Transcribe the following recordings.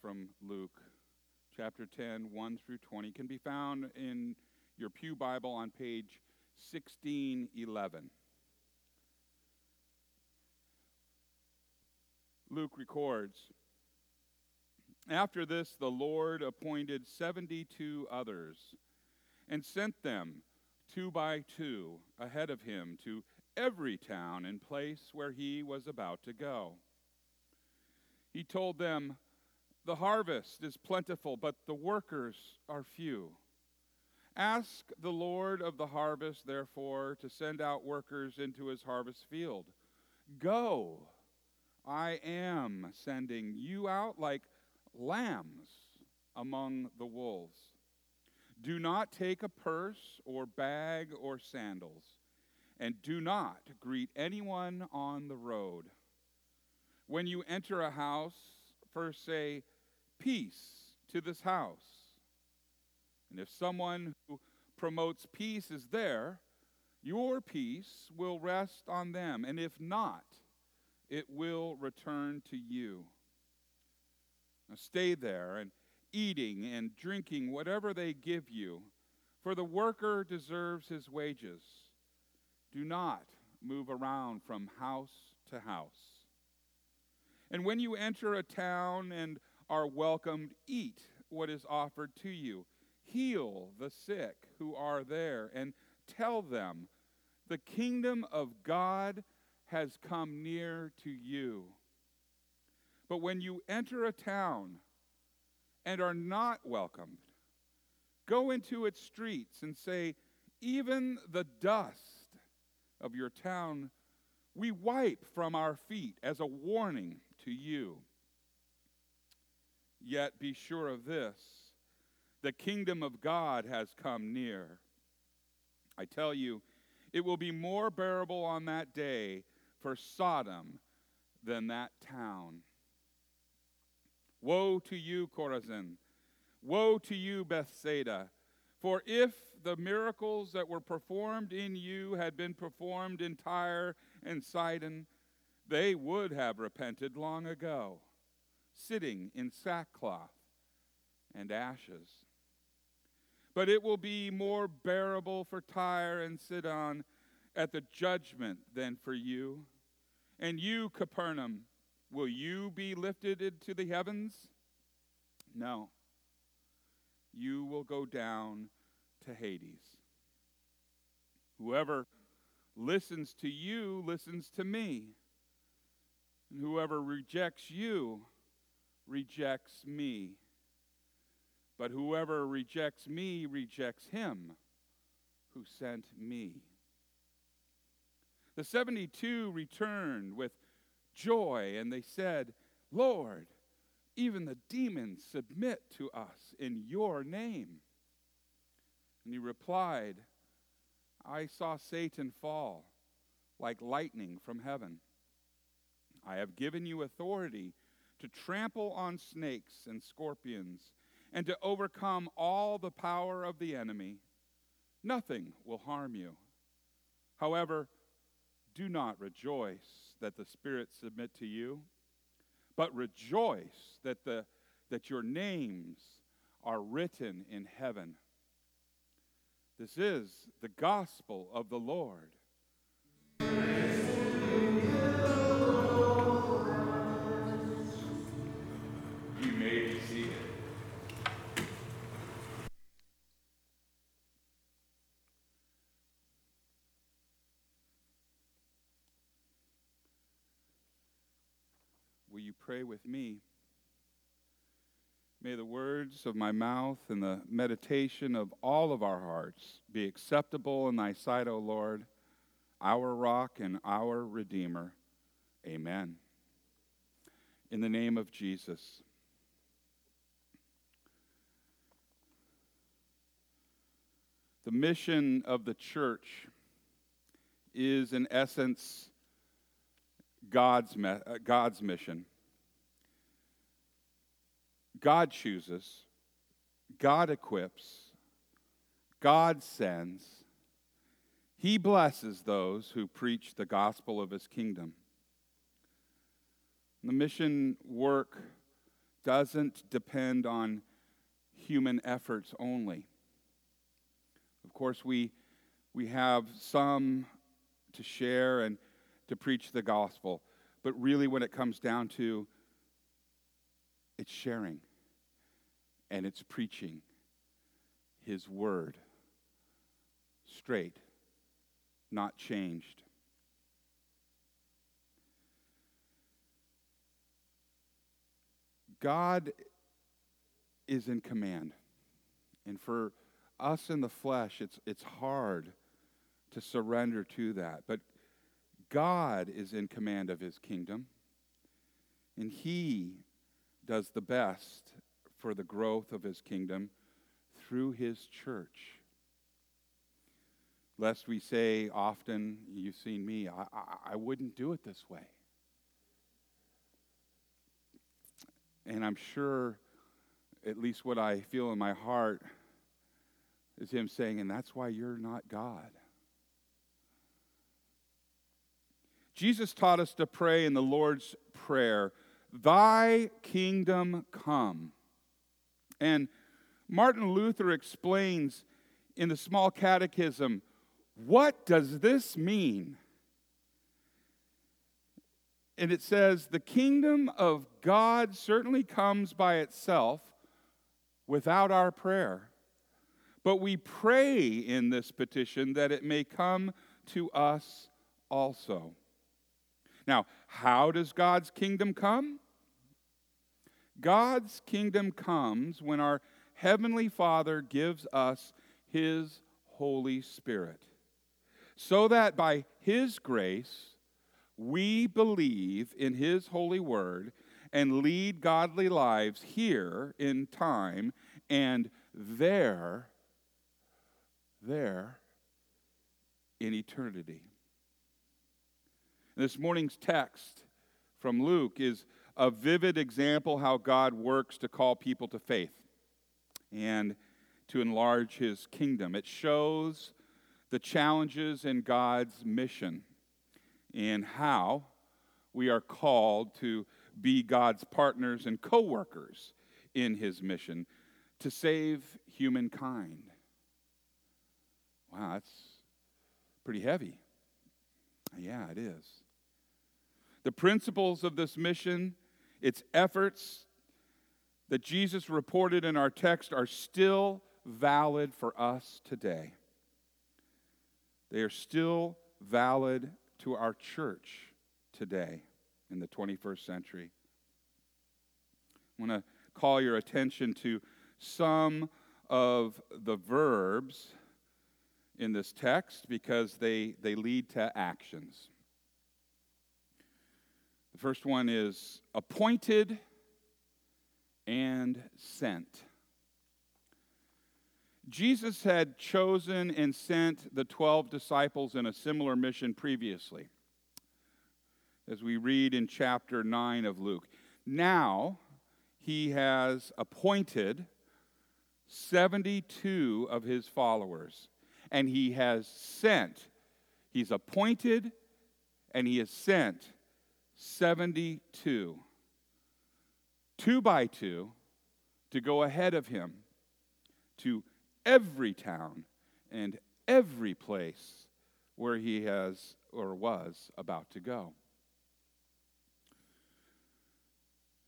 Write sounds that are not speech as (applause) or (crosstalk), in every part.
from Luke chapter 10, 1 through 20, can be found in your Pew Bible on page 1611. Luke records After this, the Lord appointed 72 others and sent them two by two ahead of him to every town and place where he was about to go. He told them, the harvest is plentiful, but the workers are few. Ask the Lord of the harvest, therefore, to send out workers into his harvest field. Go, I am sending you out like lambs among the wolves. Do not take a purse or bag or sandals, and do not greet anyone on the road. When you enter a house, first say, peace to this house. And if someone who promotes peace is there, your peace will rest on them. And if not, it will return to you. Now stay there and eating and drinking whatever they give you, for the worker deserves his wages. Do not move around from house to house. And when you enter a town and are welcomed, eat what is offered to you. Heal the sick who are there, and tell them, the kingdom of God has come near to you. But when you enter a town and are not welcomed, go into its streets and say, Even the dust of your town we wipe from our feet as a warning to you. Yet be sure of this the kingdom of God has come near. I tell you, it will be more bearable on that day for Sodom than that town. Woe to you, Chorazin! Woe to you, Bethsaida! For if the miracles that were performed in you had been performed in Tyre and Sidon, they would have repented long ago sitting in sackcloth and ashes. But it will be more bearable for Tyre and Sidon at the judgment than for you. And you, Capernaum, will you be lifted into the heavens? No. You will go down to Hades. Whoever listens to you listens to me. And whoever rejects you rejects me. But whoever rejects me rejects him who sent me. The 72 returned with joy, and they said, Lord, even the demons submit to us in your name. And he replied, I saw Satan fall like lightning from heaven. I have given you authority to trample on snakes and scorpions, and to overcome all the power of the enemy. Nothing will harm you. However, do not rejoice that the spirits submit to you, but rejoice that, the, that your names are written in heaven. This is the gospel of the Lord. Will you pray with me? May the words of my mouth and the meditation of all of our hearts be acceptable in thy sight, O Lord, our rock and our redeemer. Amen. In the name of Jesus. The mission of the church is, in essence, God's, me- uh, God's mission. God chooses, God equips, God sends. He blesses those who preach the gospel of his kingdom. The mission work doesn't depend on human efforts only. Of course, we, we have some to share and to preach the gospel, but really, when it comes down to it's sharing and it's preaching His word straight, not changed. God is in command. And for us in the flesh, it's, it's hard to surrender to that. But God is in command of his kingdom, and he does the best for the growth of his kingdom through his church. Lest we say often, you've seen me, I, I, I wouldn't do it this way. And I'm sure, at least what I feel in my heart, is Him saying, and that's why you're not God. Jesus taught us to pray in the Lord's Prayer, Thy kingdom come. And Martin Luther explains in the small catechism, what does this mean? And it says, The kingdom of God certainly comes by itself without our prayer. But we pray in this petition that it may come to us also. Now, how does God's kingdom come? God's kingdom comes when our Heavenly Father gives us His Holy Spirit, so that by His grace, we believe in His holy word and lead godly lives here in time and there, there in eternity. This morning's text from Luke is a vivid example how God works to call people to faith and to enlarge his kingdom. It shows the challenges in God's mission and how we are called to be God's partners and co workers in his mission to save humankind. Wow, that's pretty heavy. Yeah, it is. The principles of this mission, its efforts that Jesus reported in our text, are still valid for us today. They are still valid to our church today in the 21st century. I want to call your attention to some of the verbs in this text because they, they lead to actions. The first one is appointed and sent. Jesus had chosen and sent the 12 disciples in a similar mission previously, as we read in chapter 9 of Luke. Now, he has appointed 72 of his followers, and he has sent, he's appointed, and he has sent 72, two by two, to go ahead of him to every town and every place where he has or was about to go.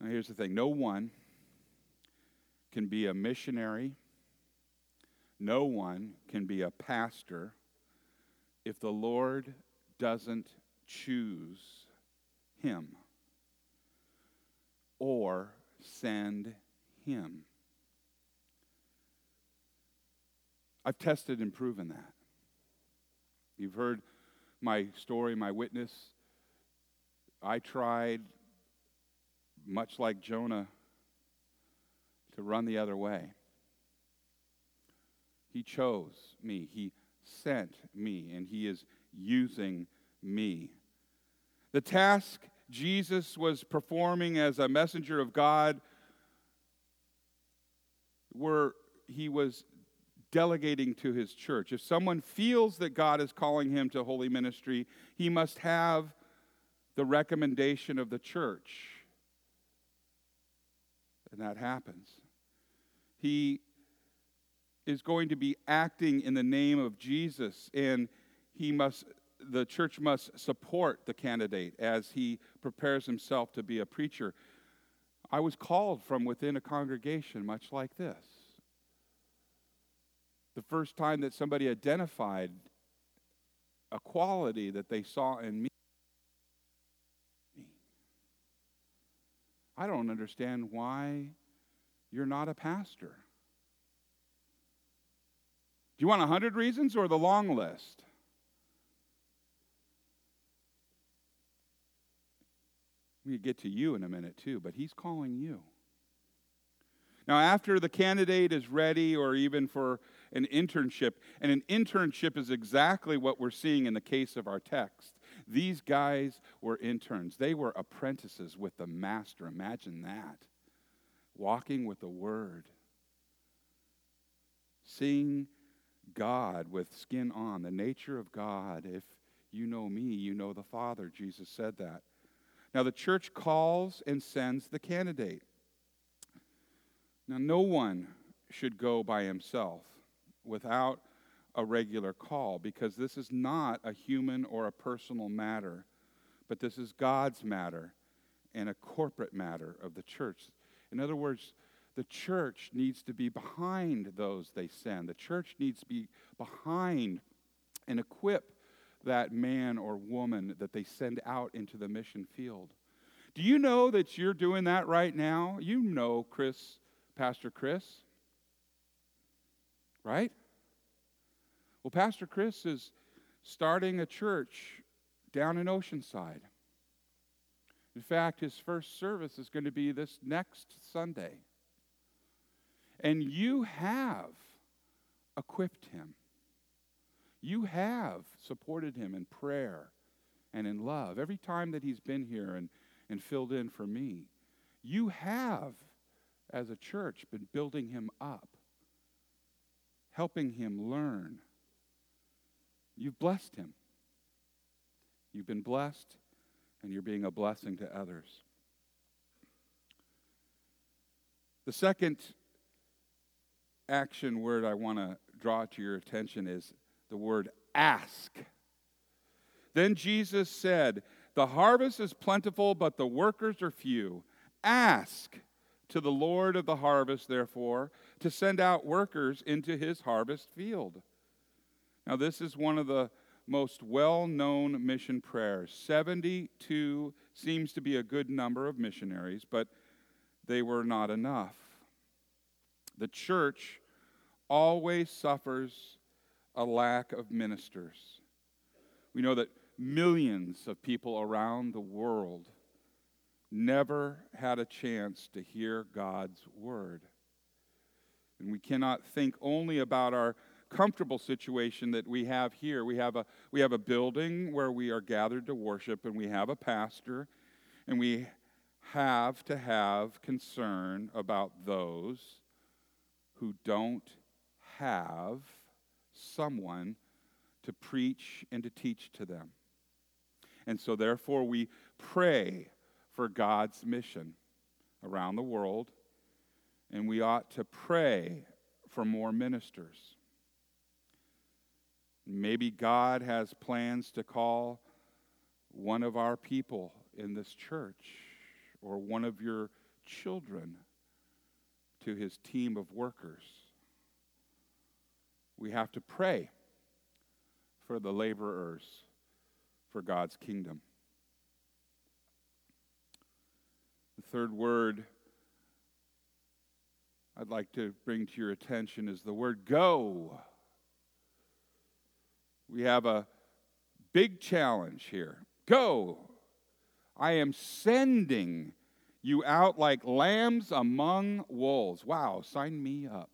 Now, here's the thing. No one can be a missionary, no one can be a pastor if the Lord doesn't choose him or send him. I've tested and proven that. You've heard my story, my witness. I tried, much like Jonah, to run the other way. He chose me, He sent me, and He is using me. The task Jesus was performing as a messenger of God were he was delegating to his church. If someone feels that God is calling him to holy ministry, he must have the recommendation of the church. And that happens. He is going to be acting in the name of Jesus, and he must, the church must support the candidate as he prepares himself to be a preacher. I was called from within a congregation much like this. The first time that somebody identified a quality that they saw in me. I don't understand why you're not a pastor. Do you want a hundred reasons or the long list? We get to you in a minute too, but he's calling you. Now, after the candidate is ready, or even for an internship, and an internship is exactly what we're seeing in the case of our text. These guys were interns, they were apprentices with the master. Imagine that. Walking with the word, seeing God with skin on, the nature of God. If you know me, you know the Father. Jesus said that. Now, the church calls and sends the candidate. Now, no one should go by himself without a regular call because this is not a human or a personal matter, but this is God's matter and a corporate matter of the church. In other words, the church needs to be behind those they send. The church needs to be behind and equip that man or woman that they send out into the mission field. Do you know that you're doing that right now? You know Chris, Pastor Chris, right? Well, Pastor Chris is starting a church down in Oceanside. In fact, his first service is going to be this next Sunday. And you have equipped him. You have supported him in prayer and in love. Every time that he's been here and, and filled in for me, you have, as a church, been building him up, helping him learn. You've blessed him. You've been blessed, and you're being a blessing to others. The second action word I want to draw to your attention is the word ask. Then Jesus said, The harvest is plentiful, but the workers are few. Ask to the Lord of the harvest, therefore, to send out workers into his harvest field. Now, this is one of the most well known mission prayers. 72 seems to be a good number of missionaries, but they were not enough. The church always suffers a lack of ministers. We know that millions of people around the world never had a chance to hear God's word. And we cannot think only about our comfortable situation that we have here. We have a, we have a building where we are gathered to worship, and we have a pastor, and we have to have concern about those who don't have someone to preach and to teach to them. And so, therefore, we pray for God's mission around the world, and we ought to pray for more ministers. Maybe God has plans to call one of our people in this church or one of your children to his team of workers. We have to pray for the laborers for God's kingdom. The third word I'd like to bring to your attention is the word go. We have a big challenge here. Go. I am sending you out like lambs among wolves. Wow, sign me up.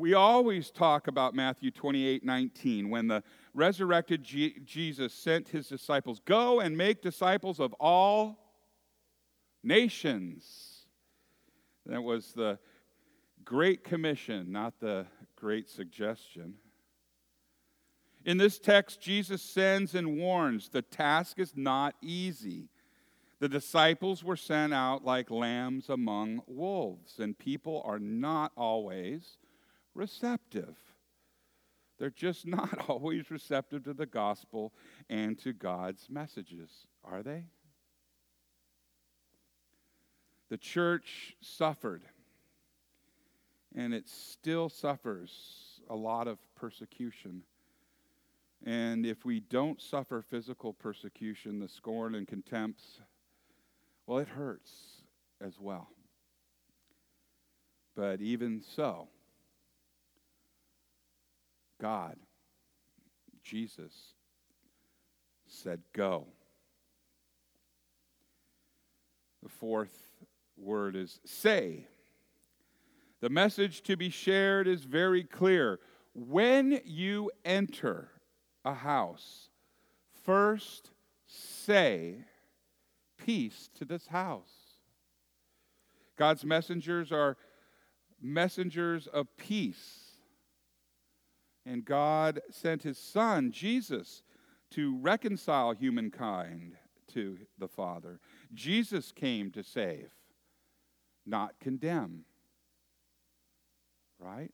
We always talk about Matthew 28 19 when the resurrected G- Jesus sent his disciples, Go and make disciples of all nations. That was the Great Commission, not the Great Suggestion. In this text, Jesus sends and warns the task is not easy. The disciples were sent out like lambs among wolves, and people are not always receptive. They're just not (laughs) always receptive to the gospel and to God's messages, are they? The church suffered, and it still suffers a lot of persecution. And if we don't suffer physical persecution, the scorn and contempt, well, it hurts as well. But even so, God, Jesus, said, Go. The fourth word is say. The message to be shared is very clear. When you enter a house, first say, Peace to this house. God's messengers are messengers of peace. And God sent his son, Jesus, to reconcile humankind to the Father. Jesus came to save, not condemn. Right?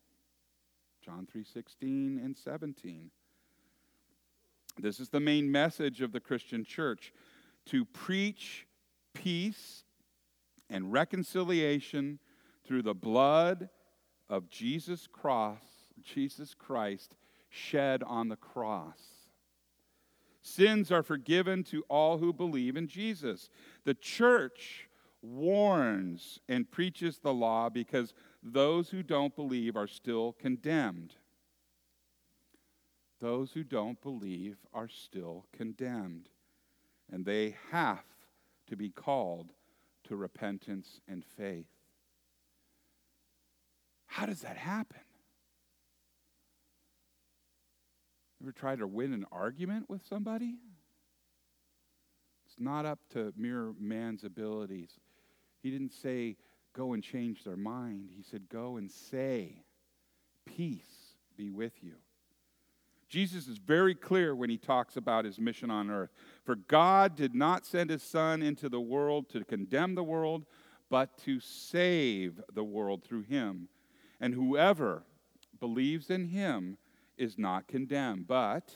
John 3:16 and 17. This is the main message of the Christian church to preach peace and reconciliation through the blood of Jesus cross, Jesus Christ shed on the cross. Sins are forgiven to all who believe in Jesus. The church warns and preaches the law because those who don't believe are still condemned. Those who don't believe are still condemned, and they have to be called to repentance and faith. How does that happen? Ever try to win an argument with somebody? It's not up to mere man's abilities. He didn't say, go and change their mind. He said, go and say, peace be with you. Jesus is very clear when he talks about his mission on earth. For God did not send his Son into the world to condemn the world, but to save the world through him. And whoever believes in him is not condemned, but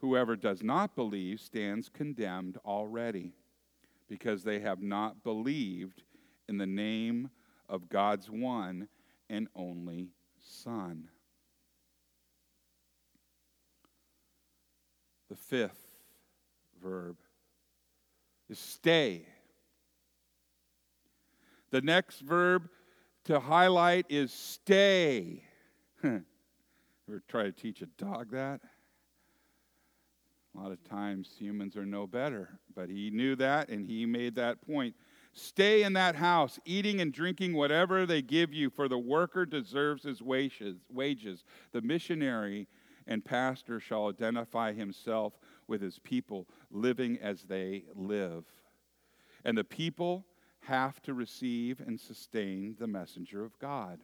whoever does not believe stands condemned already, because they have not believed in the name of God's one and only Son. The fifth verb is stay. The next verb to highlight is stay. (laughs) Try to teach a dog that? A lot of times humans are no better, but he knew that and he made that point. Stay in that house, eating and drinking whatever they give you, for the worker deserves his wages. The missionary and pastor shall identify himself with his people, living as they live. And the people have to receive and sustain the messenger of God.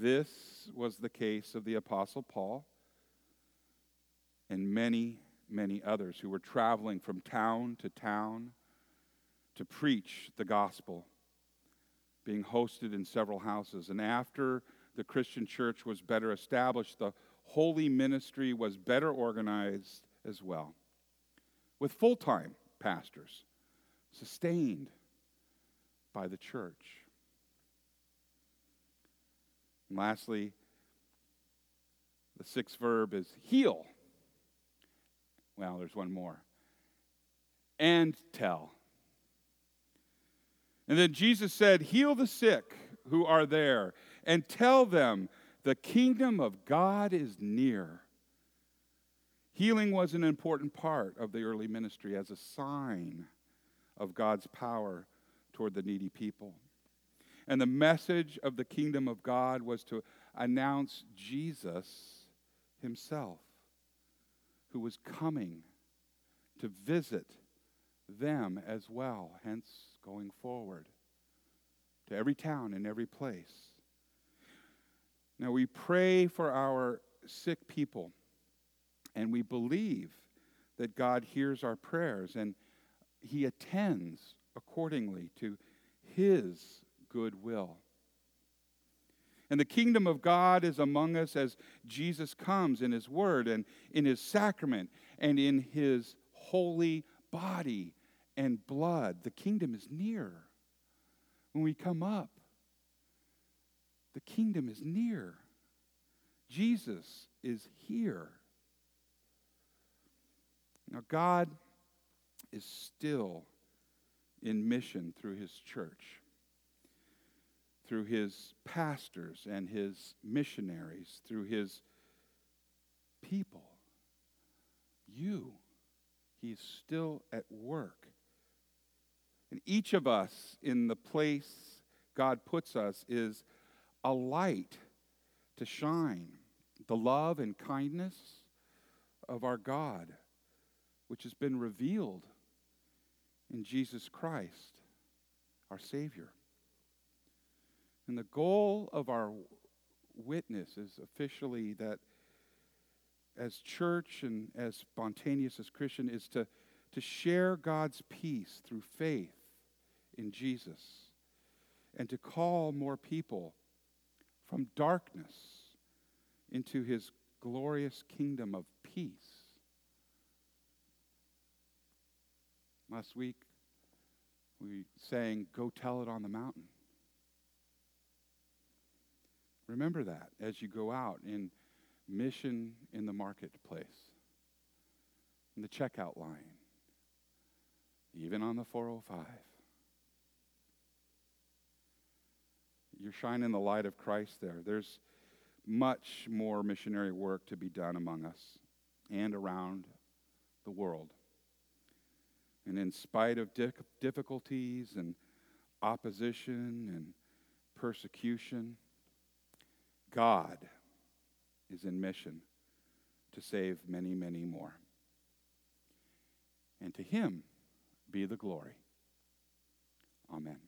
This was the case of the Apostle Paul and many, many others who were traveling from town to town to preach the gospel, being hosted in several houses. And after the Christian church was better established, the holy ministry was better organized as well, with full time pastors, sustained by the church. And lastly, the sixth verb is heal. Well, there's one more. And tell. And then Jesus said, Heal the sick who are there, and tell them the kingdom of God is near. Healing was an important part of the early ministry as a sign of God's power toward the needy people. And the message of the kingdom of God was to announce Jesus himself, who was coming to visit them as well, hence going forward to every town and every place. Now we pray for our sick people, and we believe that God hears our prayers. And he attends accordingly to his good will. And the kingdom of God is among us as Jesus comes in his word and in his sacrament and in his holy body and blood. The kingdom is near. When we come up, the kingdom is near. Jesus is here. Now, God is still in mission through his church, through his pastors and his missionaries, through his people. You, he's still at work. And each of us in the place God puts us is a light to shine the love and kindness of our God, which has been revealed in Jesus Christ, our Savior. And the goal of our witness is officially that as church and as spontaneous as Christian is to, to share God's peace through faith in Jesus and to call more people from darkness into his glorious kingdom of peace. Last week, we sang, Go Tell It on the Mountain. Remember that as you go out in mission in the marketplace, in the checkout line, even on the 405. You're shining the light of Christ there. There's much more missionary work to be done among us and around the world. And in spite of difficulties and opposition and persecution, God is in mission to save many, many more. And to him be the glory. Amen.